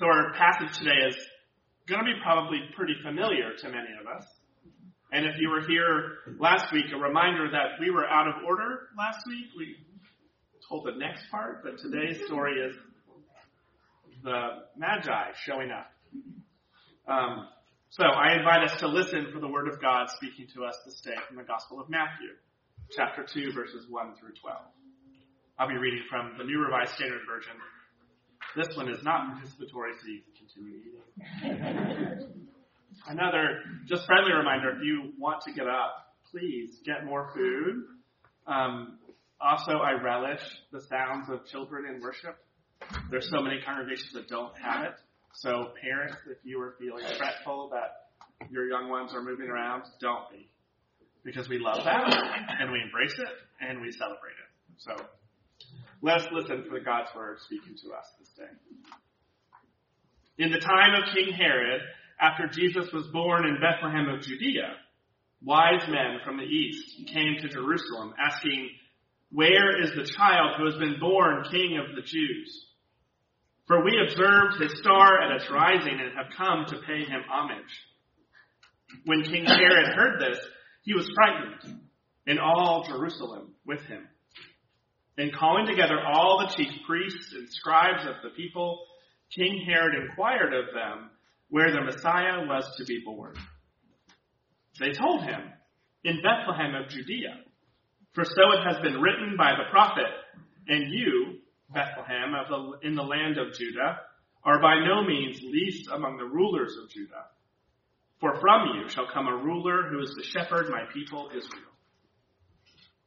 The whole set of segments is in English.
So our passage today is going to be probably pretty familiar to many of us. And if you were here last week, a reminder that we were out of order last week. We told the next part, but today's story is the Magi showing up. Um, so I invite us to listen for the Word of God speaking to us this day from the Gospel of Matthew, chapter 2, verses 1 through 12. I'll be reading from the New Revised Standard Version. This one is not participatory, so you can continue eating. Another just friendly reminder, if you want to get up, please get more food. Um, also, I relish the sounds of children in worship. There's so many congregations that don't have it. So parents, if you are feeling fretful that your young ones are moving around, don't be. Because we love that and we embrace it and we celebrate it. So let us listen for the God's word speaking to us this day. In the time of King Herod, after Jesus was born in Bethlehem of Judea, wise men from the east came to Jerusalem asking, Where is the child who has been born king of the Jews? For we observed his star at its rising and have come to pay him homage. When King Herod heard this, he was frightened, and all Jerusalem with him. And calling together all the chief priests and scribes of the people, King Herod inquired of them where the Messiah was to be born. They told him, In Bethlehem of Judea, for so it has been written by the prophet, and you, Bethlehem, the, in the land of Judah, are by no means least among the rulers of Judah. For from you shall come a ruler who is to shepherd my people Israel.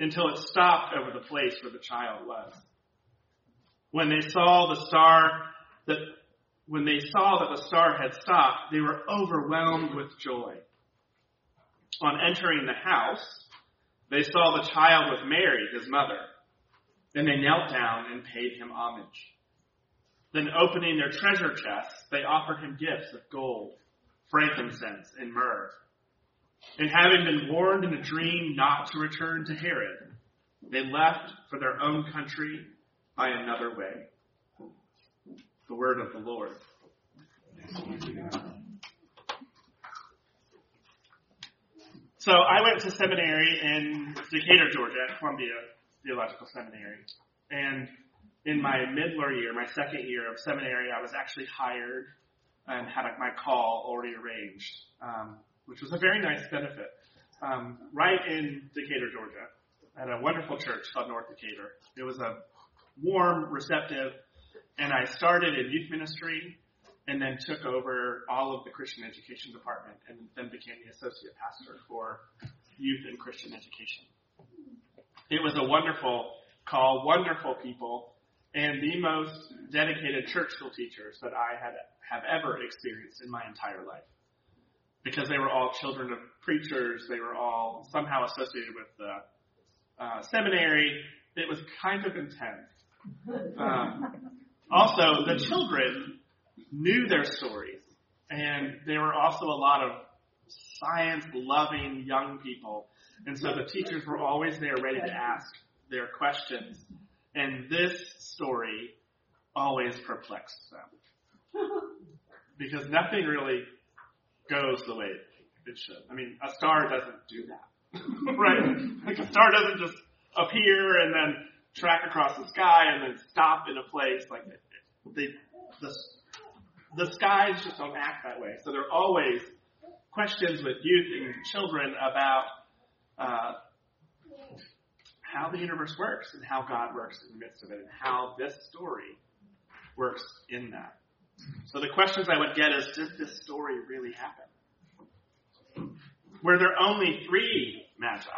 until it stopped over the place where the child was. When they saw the star that when they saw that the star had stopped, they were overwhelmed with joy. On entering the house, they saw the child with Mary, his mother, and they knelt down and paid him homage. Then opening their treasure chests, they offered him gifts of gold, frankincense, and myrrh. And having been warned in a dream not to return to Herod, they left for their own country by another way. The word of the Lord. So I went to seminary in Decatur, Georgia, at Columbia Theological Seminary. And in my middler year, my second year of seminary, I was actually hired and had my call already arranged, um, which was a very nice benefit. Um, right in Decatur, Georgia, at a wonderful church called North Decatur. It was a warm, receptive, and I started in youth ministry and then took over all of the Christian education department and then became the associate pastor for youth and Christian education. It was a wonderful call, wonderful people, and the most dedicated church school teachers that I had have ever experienced in my entire life. Because they were all children of preachers, they were all somehow associated with the uh, seminary. It was kind of intense. Um, also, the children knew their stories, and there were also a lot of science-loving young people, and so the teachers were always there ready to ask their questions. And this story always perplexed them. Because nothing really goes the way it should. I mean, a star doesn't do that. right? Like a star doesn't just appear and then track across the sky and then stop in a place like. They, the, the skies just don't act that way. So there are always questions with youth and children about uh, how the universe works and how God works in the midst of it and how this story works in that. So the questions I would get is, did this story really happen? Were there only three magi?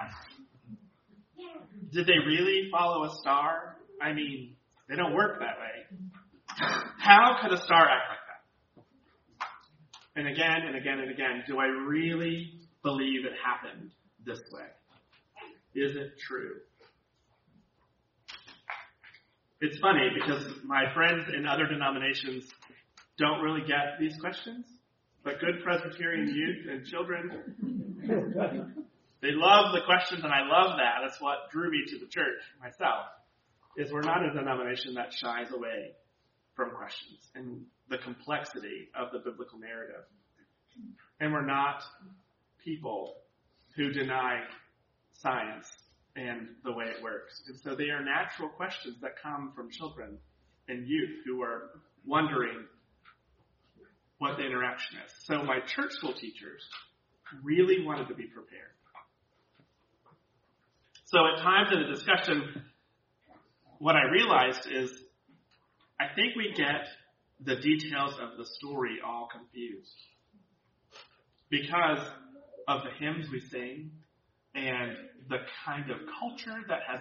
Did they really follow a star? I mean, they don't work that way. How could a star act like that? and again and again and again, do I really believe it happened this way? Is it true? It's funny because my friends in other denominations don't really get these questions, but good Presbyterian youth and children, they love the questions, and I love that. That's what drew me to the church myself. Is we're not a denomination that shies away from questions and the complexity of the biblical narrative. And we're not people who deny science and the way it works. And so they are natural questions that come from children and youth who are wondering what the interaction is. So my church school teachers really wanted to be prepared. So at times in the discussion, what I realized is I think we get the details of the story all confused because of the hymns we sing and the kind of culture that has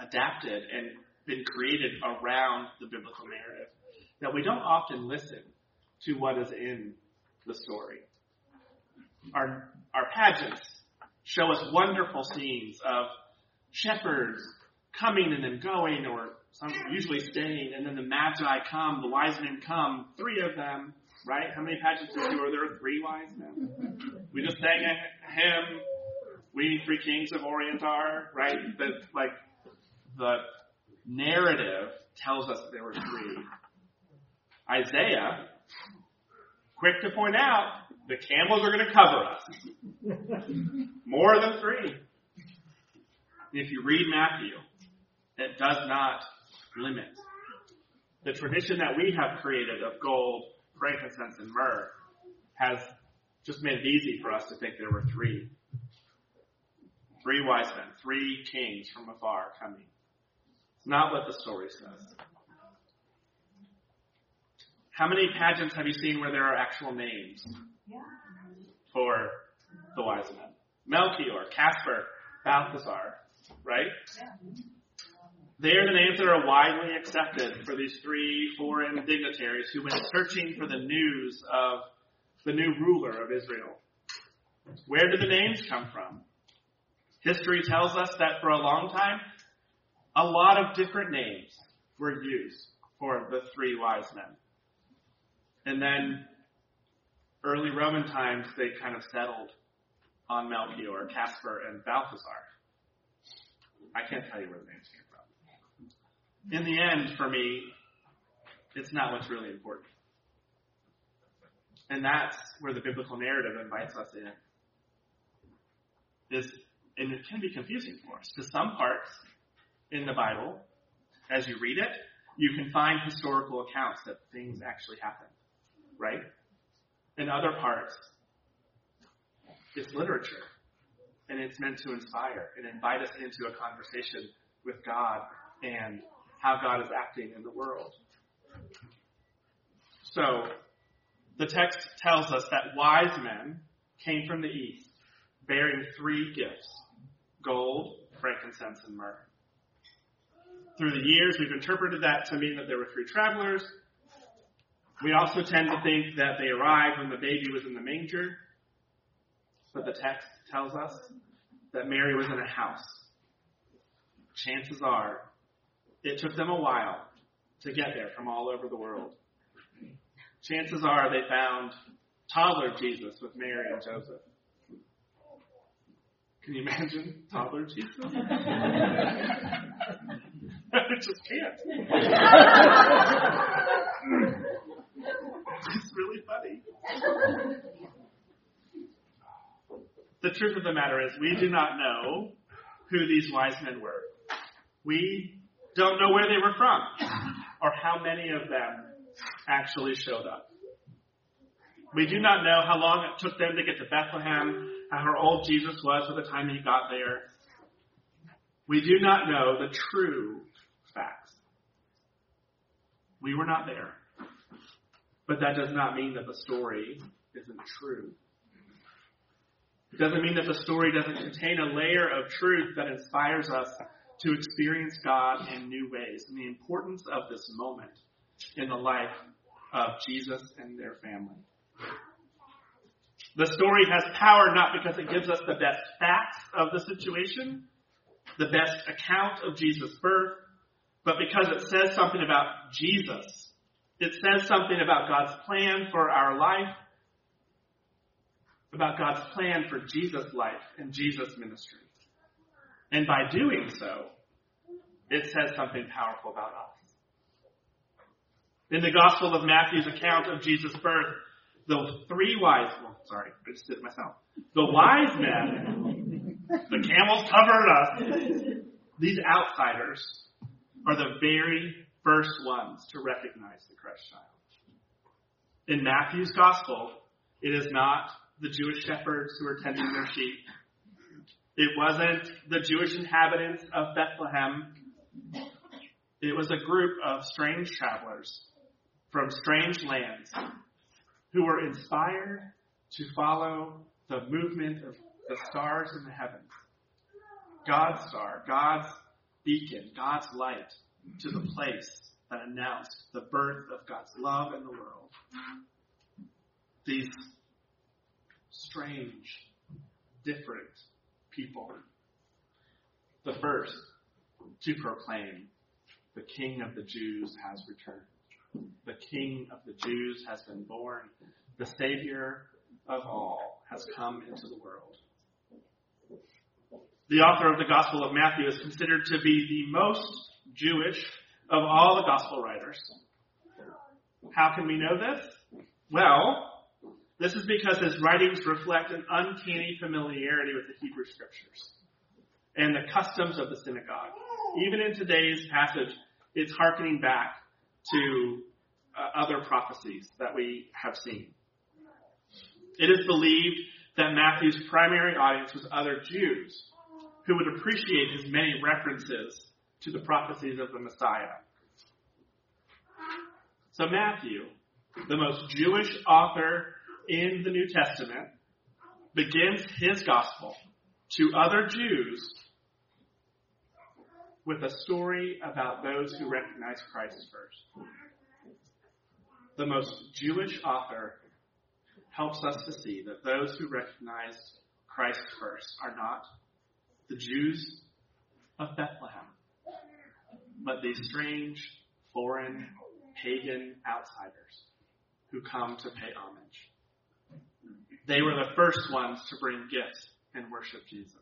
adapted and been created around the biblical narrative that we don't often listen to what is in the story. Our, our pageants show us wonderful scenes of shepherds coming and then going or some usually staying and then the magi come, the wise men come, three of them, right? How many pageants did you? Were there three wise men? We just sang a hymn we three kings of Orient are, right? The, like, the narrative tells us there were three. Isaiah, quick to point out, the camels are going to cover us. More than three. If you read Matthew, it does not limit. The tradition that we have created of gold, frankincense, and myrrh has just made it easy for us to think there were three. Three wise men, three kings from afar coming. It's not what the story says. How many pageants have you seen where there are actual names for the wise men? Melchior, Caspar, Balthazar, right? They are the names that are widely accepted for these three foreign dignitaries who went searching for the news of the new ruler of Israel. Where did the names come from? History tells us that for a long time, a lot of different names were used for the three wise men. And then early Roman times, they kind of settled on Melchior, Caspar, and Balthazar. I can't tell you where the names came from. In the end, for me, it's not what's really important. And that's where the biblical narrative invites us in. Is and it can be confusing for us because some parts in the Bible, as you read it, you can find historical accounts that things actually happened, right? In other parts, it's literature, and it's meant to inspire and invite us into a conversation with God and how God is acting in the world. So, the text tells us that wise men came from the east, bearing three gifts gold, frankincense, and myrrh. Through the years, we've interpreted that to mean that there were three travelers. We also tend to think that they arrived when the baby was in the manger, but the text tells us that Mary was in a house. Chances are it took them a while to get there from all over the world. Chances are they found toddler Jesus with Mary and Joseph. Can you imagine toddler Jesus? I just can't. really funny. The truth of the matter is, we do not know who these wise men were. We don't know where they were from or how many of them actually showed up. We do not know how long it took them to get to Bethlehem how old Jesus was by the time he got there. We do not know the true facts. We were not there. But that does not mean that the story isn't true. It doesn't mean that the story doesn't contain a layer of truth that inspires us to experience God in new ways and the importance of this moment in the life of Jesus and their family. The story has power not because it gives us the best facts of the situation, the best account of Jesus' birth, but because it says something about Jesus. It says something about God's plan for our life, about God's plan for Jesus' life and Jesus' ministry. And by doing so, it says something powerful about us. In the Gospel of Matthew's account of Jesus' birth, the three wise, well, sorry, I just did it myself. The wise men, the camels covered us. These outsiders are the very first ones to recognize the Christ child. In Matthew's Gospel, it is not the Jewish shepherds who are tending their sheep. It wasn't the Jewish inhabitants of Bethlehem. It was a group of strange travelers from strange lands who were inspired to follow the movement of the stars in the heavens. God's star, God's beacon, God's light to the place that announced the birth of God's love in the world. These strange, different people. The first to proclaim the King of the Jews has returned. The King of the Jews has been born. The Savior of all has come into the world. The author of the Gospel of Matthew is considered to be the most Jewish of all the Gospel writers. How can we know this? Well, this is because his writings reflect an uncanny familiarity with the Hebrew Scriptures and the customs of the synagogue. Even in today's passage, it's harkening back to uh, other prophecies that we have seen. It is believed that Matthew's primary audience was other Jews who would appreciate his many references to the prophecies of the Messiah. So Matthew, the most Jewish author in the New Testament, begins his gospel to other Jews with a story about those who recognize Christ first. The most Jewish author helps us to see that those who recognize Christ first are not the Jews of Bethlehem, but these strange, foreign, pagan outsiders who come to pay homage. They were the first ones to bring gifts and worship Jesus.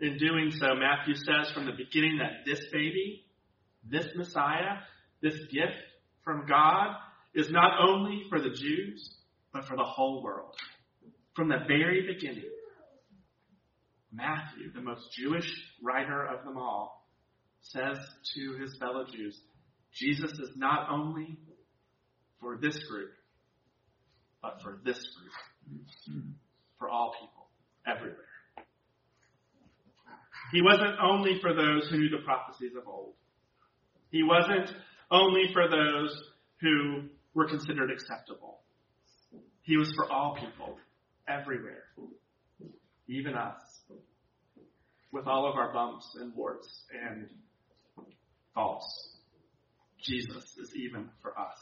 In doing so, Matthew says from the beginning that this baby, this Messiah, this gift from God is not only for the Jews, but for the whole world. From the very beginning, Matthew, the most Jewish writer of them all, says to his fellow Jews, Jesus is not only for this group, but for this group, for all people, everywhere. He wasn't only for those who knew the prophecies of old. He wasn't only for those who were considered acceptable. He was for all people, everywhere, even us, with all of our bumps and warts and faults. Jesus is even for us.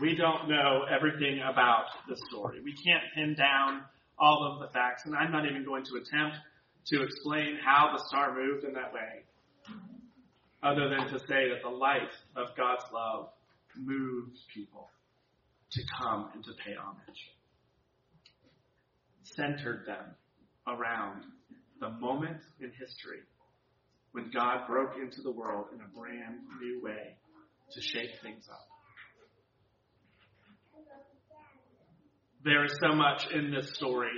We don't know everything about the story. We can't pin down all of the facts, and I'm not even going to attempt to explain how the star moved in that way, other than to say that the light of God's love moved people to come and to pay homage, centered them around the moment in history when God broke into the world in a brand new way to shake things up. There is so much in this story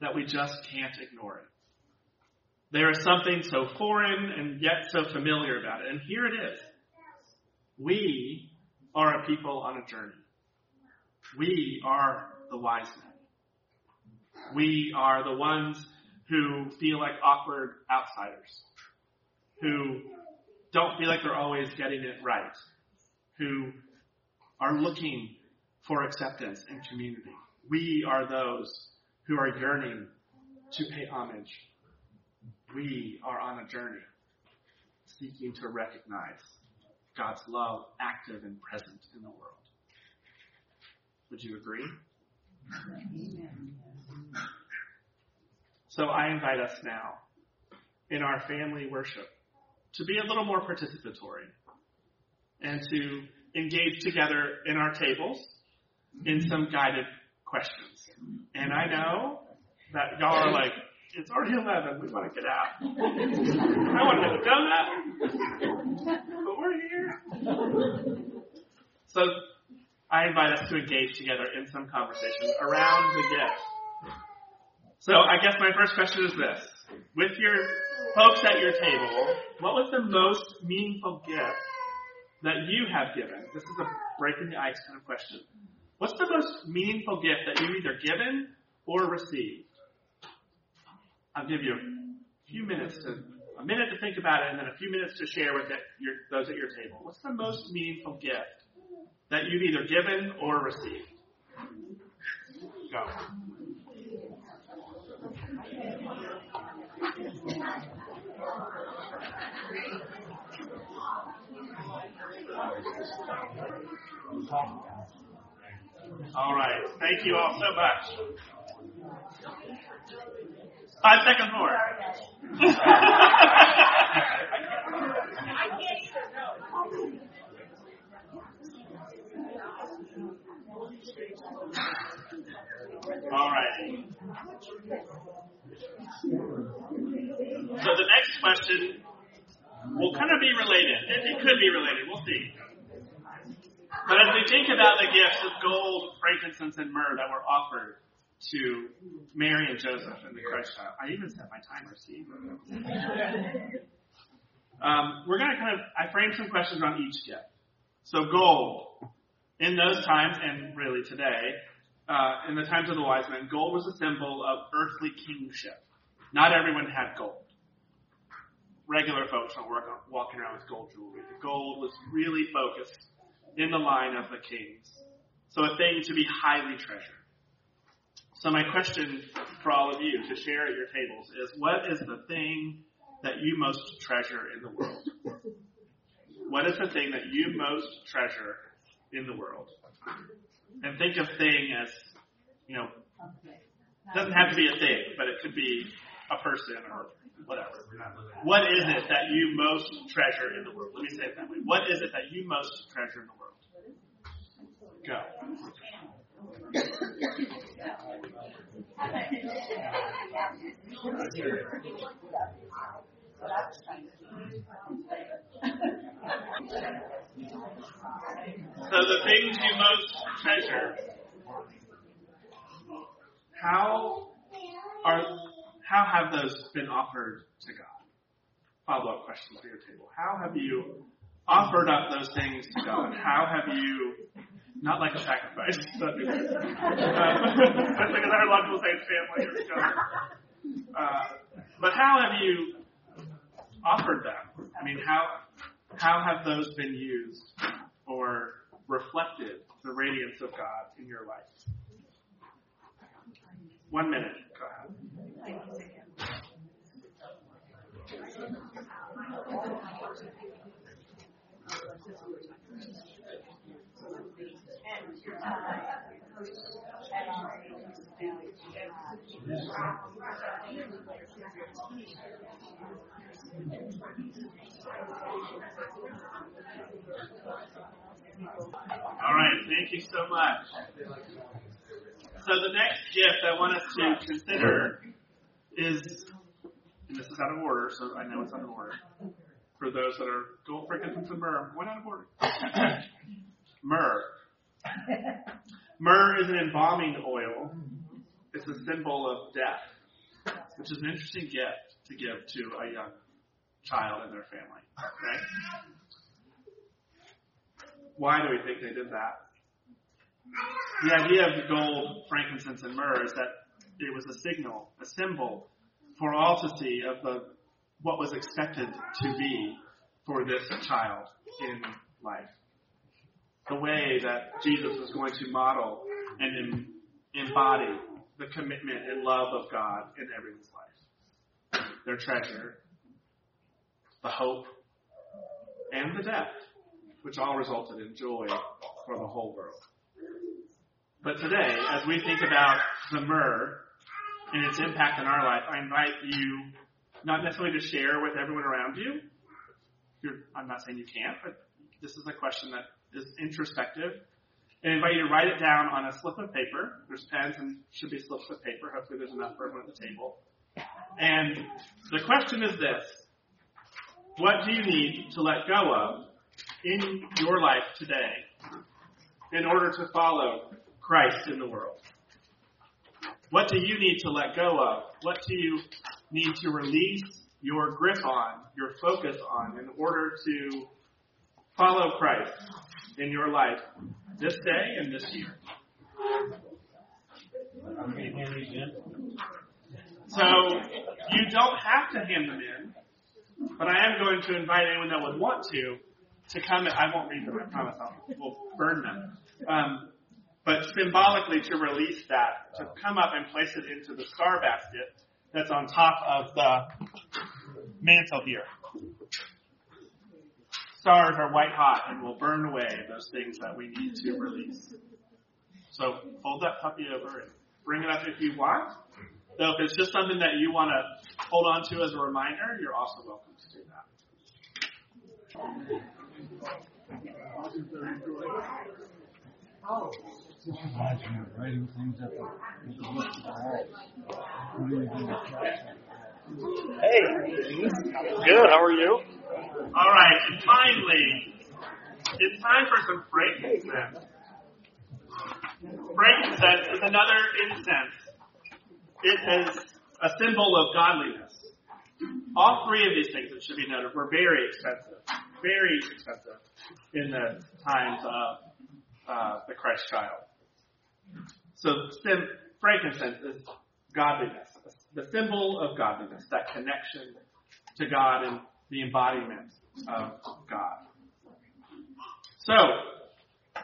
that we just can't ignore it. There is something so foreign and yet so familiar about it. And here it is. We are a people on a journey. We are the wise men. We are the ones who feel like awkward outsiders, who don't feel like they're always getting it right, who are looking for acceptance and community. We are those who are yearning to pay homage we are on a journey seeking to recognize God's love active and present in the world. Would you agree? So I invite us now in our family worship to be a little more participatory and to engage together in our tables in some guided questions. And I know that y'all are like, it's already 11. We want to get out. I want to have donut. But we're here. So I invite us to engage together in some conversation around the gift. So I guess my first question is this. With your folks at your table, what was the most meaningful gift that you have given? This is a breaking the ice kind of question. What's the most meaningful gift that you've either given or received? I'll give you a few minutes to a minute to think about it, and then a few minutes to share with it, your, those at your table. What's the most meaningful gift that you've either given or received? Go. All right. Thank you all so much. Five seconds more. All right. So the next question will kind of be related. It, it could be related. We'll see. But as we think about the gifts of gold, frankincense, and myrrh that were offered to Mary and Joseph and the Christ child, I even set my timer, Steve. Um, we're going to kind of, I framed some questions on each gift. So gold. In those times, and really today, uh, in the times of the wise men, gold was a symbol of earthly kingship. Not everyone had gold. Regular folks don't work on, walking around with gold jewelry. The gold was really focused in the line of the kings. So a thing to be highly treasured. So my question for all of you to share at your tables is what is the thing that you most treasure in the world? What is the thing that you most treasure in the world? And think of thing as, you know, doesn't have to be a thing, but it could be a person or whatever. What is it that you most treasure in the world? Let me say it that way. What is it that you most treasure in the world? Go. So the things you most treasure, how are how have those been offered to God? Follow up questions for your table. How have you offered up those things to God? How have you not like a sacrifice, but because lot of people say family or uh, but how have you offered them? I mean, how how have those been used or reflected the radiance of God in your life? One minute. Go ahead. All right, thank you so much. So the next gift I want us to consider is, and this is out of order, so I know it's out of order. For those that are gold, frankincense, and myrrh, one out of order. myrrh. Myrrh is an embalming oil. It's a symbol of death, which is an interesting gift to give to a young child and their family. Okay? Why do we think they did that? The idea of gold, frankincense, and myrrh is that it was a signal, a symbol for all to see of the what was expected to be for this child in life. The way that Jesus was going to model and embody the commitment and love of God in everyone's life. Their treasure, the hope, and the death, which all resulted in joy for the whole world. But today, as we think about the myrrh and its impact in our life, I invite you not necessarily to share with everyone around you. You're, I'm not saying you can't, but this is a question that is introspective. And I invite you to write it down on a slip of paper. There's pens and should be slips of paper. Hopefully there's enough for everyone at the table. And the question is this. What do you need to let go of in your life today in order to follow Christ in the world? What do you need to let go of? What do you need to release your grip on, your focus on, in order to follow Christ in your life this day and this year? So you don't have to hand them in, but I am going to invite anyone that would want to to come. And, I won't read them. I promise. I'll, we'll burn them. Um, but symbolically to release that, to come up and place it into the star basket that's on top of the mantle here. Stars are white hot and will burn away those things that we need to release. So fold that puppy over and bring it up if you want. Though if it's just something that you want to hold on to as a reminder, you're also welcome to do that. Oh. Writing things up. Hey, good. How are you? All right, and finally, it's time for some frankincense. Frankincense is another incense. It is a symbol of godliness. All three of these things, it should be noted, were very expensive. Very expensive in the times of uh, the Christ child. So frankincense is godliness, the symbol of godliness, that connection to God and the embodiment of God. So,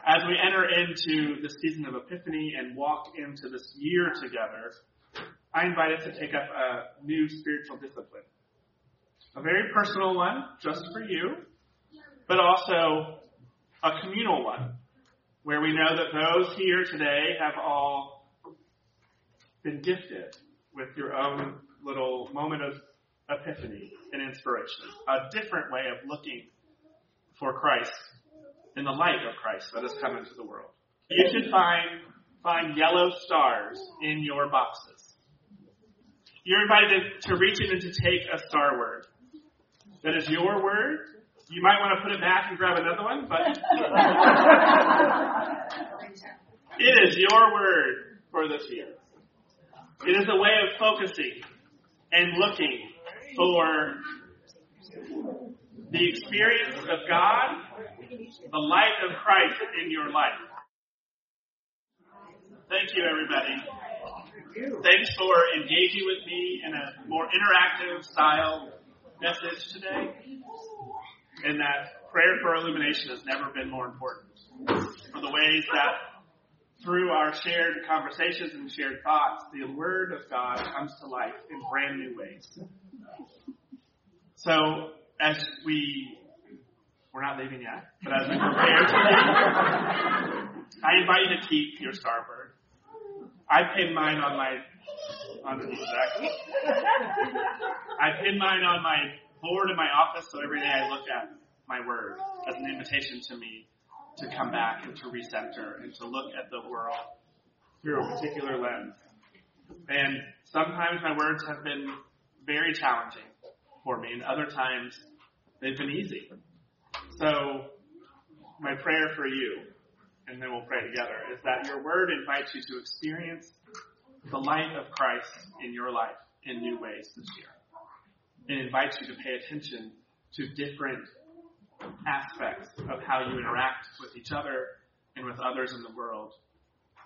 as we enter into the season of Epiphany and walk into this year together, I invite us to take up a new spiritual discipline. A very personal one, just for you, but also a communal one, where we know that those here today have all been gifted with your own little moment of epiphany and inspiration. A different way of looking for Christ in the light of Christ that has come into the world. You should find, find yellow stars in your boxes. You're invited to, to reach in and to take a star word. That is your word. You might want to put it back and grab another one, but it is your word for this year. It is a way of focusing and looking for the experience of God, the light of Christ in your life. Thank you, everybody. Thanks for engaging with me in a more interactive style message today. And that prayer for illumination has never been more important. For the ways that through our shared conversations and shared thoughts, the Word of God comes to life in brand new ways. So, as we, we're not leaving yet, but as we prepare to leave, I invite you to keep your star word. I pin mine on my, on exactly. I pin mine on my board in my office, so every day I look at my word as an invitation to me to come back and to recenter and to look at the world through a particular lens. And sometimes my words have been very challenging for me, and other times they've been easy. So, my prayer for you, and then we'll pray together, is that your word invites you to experience the light of Christ in your life in new ways this year. It invites you to pay attention to different aspects of how you interact with each other and with others in the world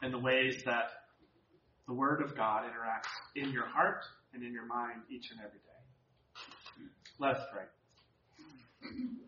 and the ways that the Word of God interacts in your heart and in your mind each and every day. Let us pray.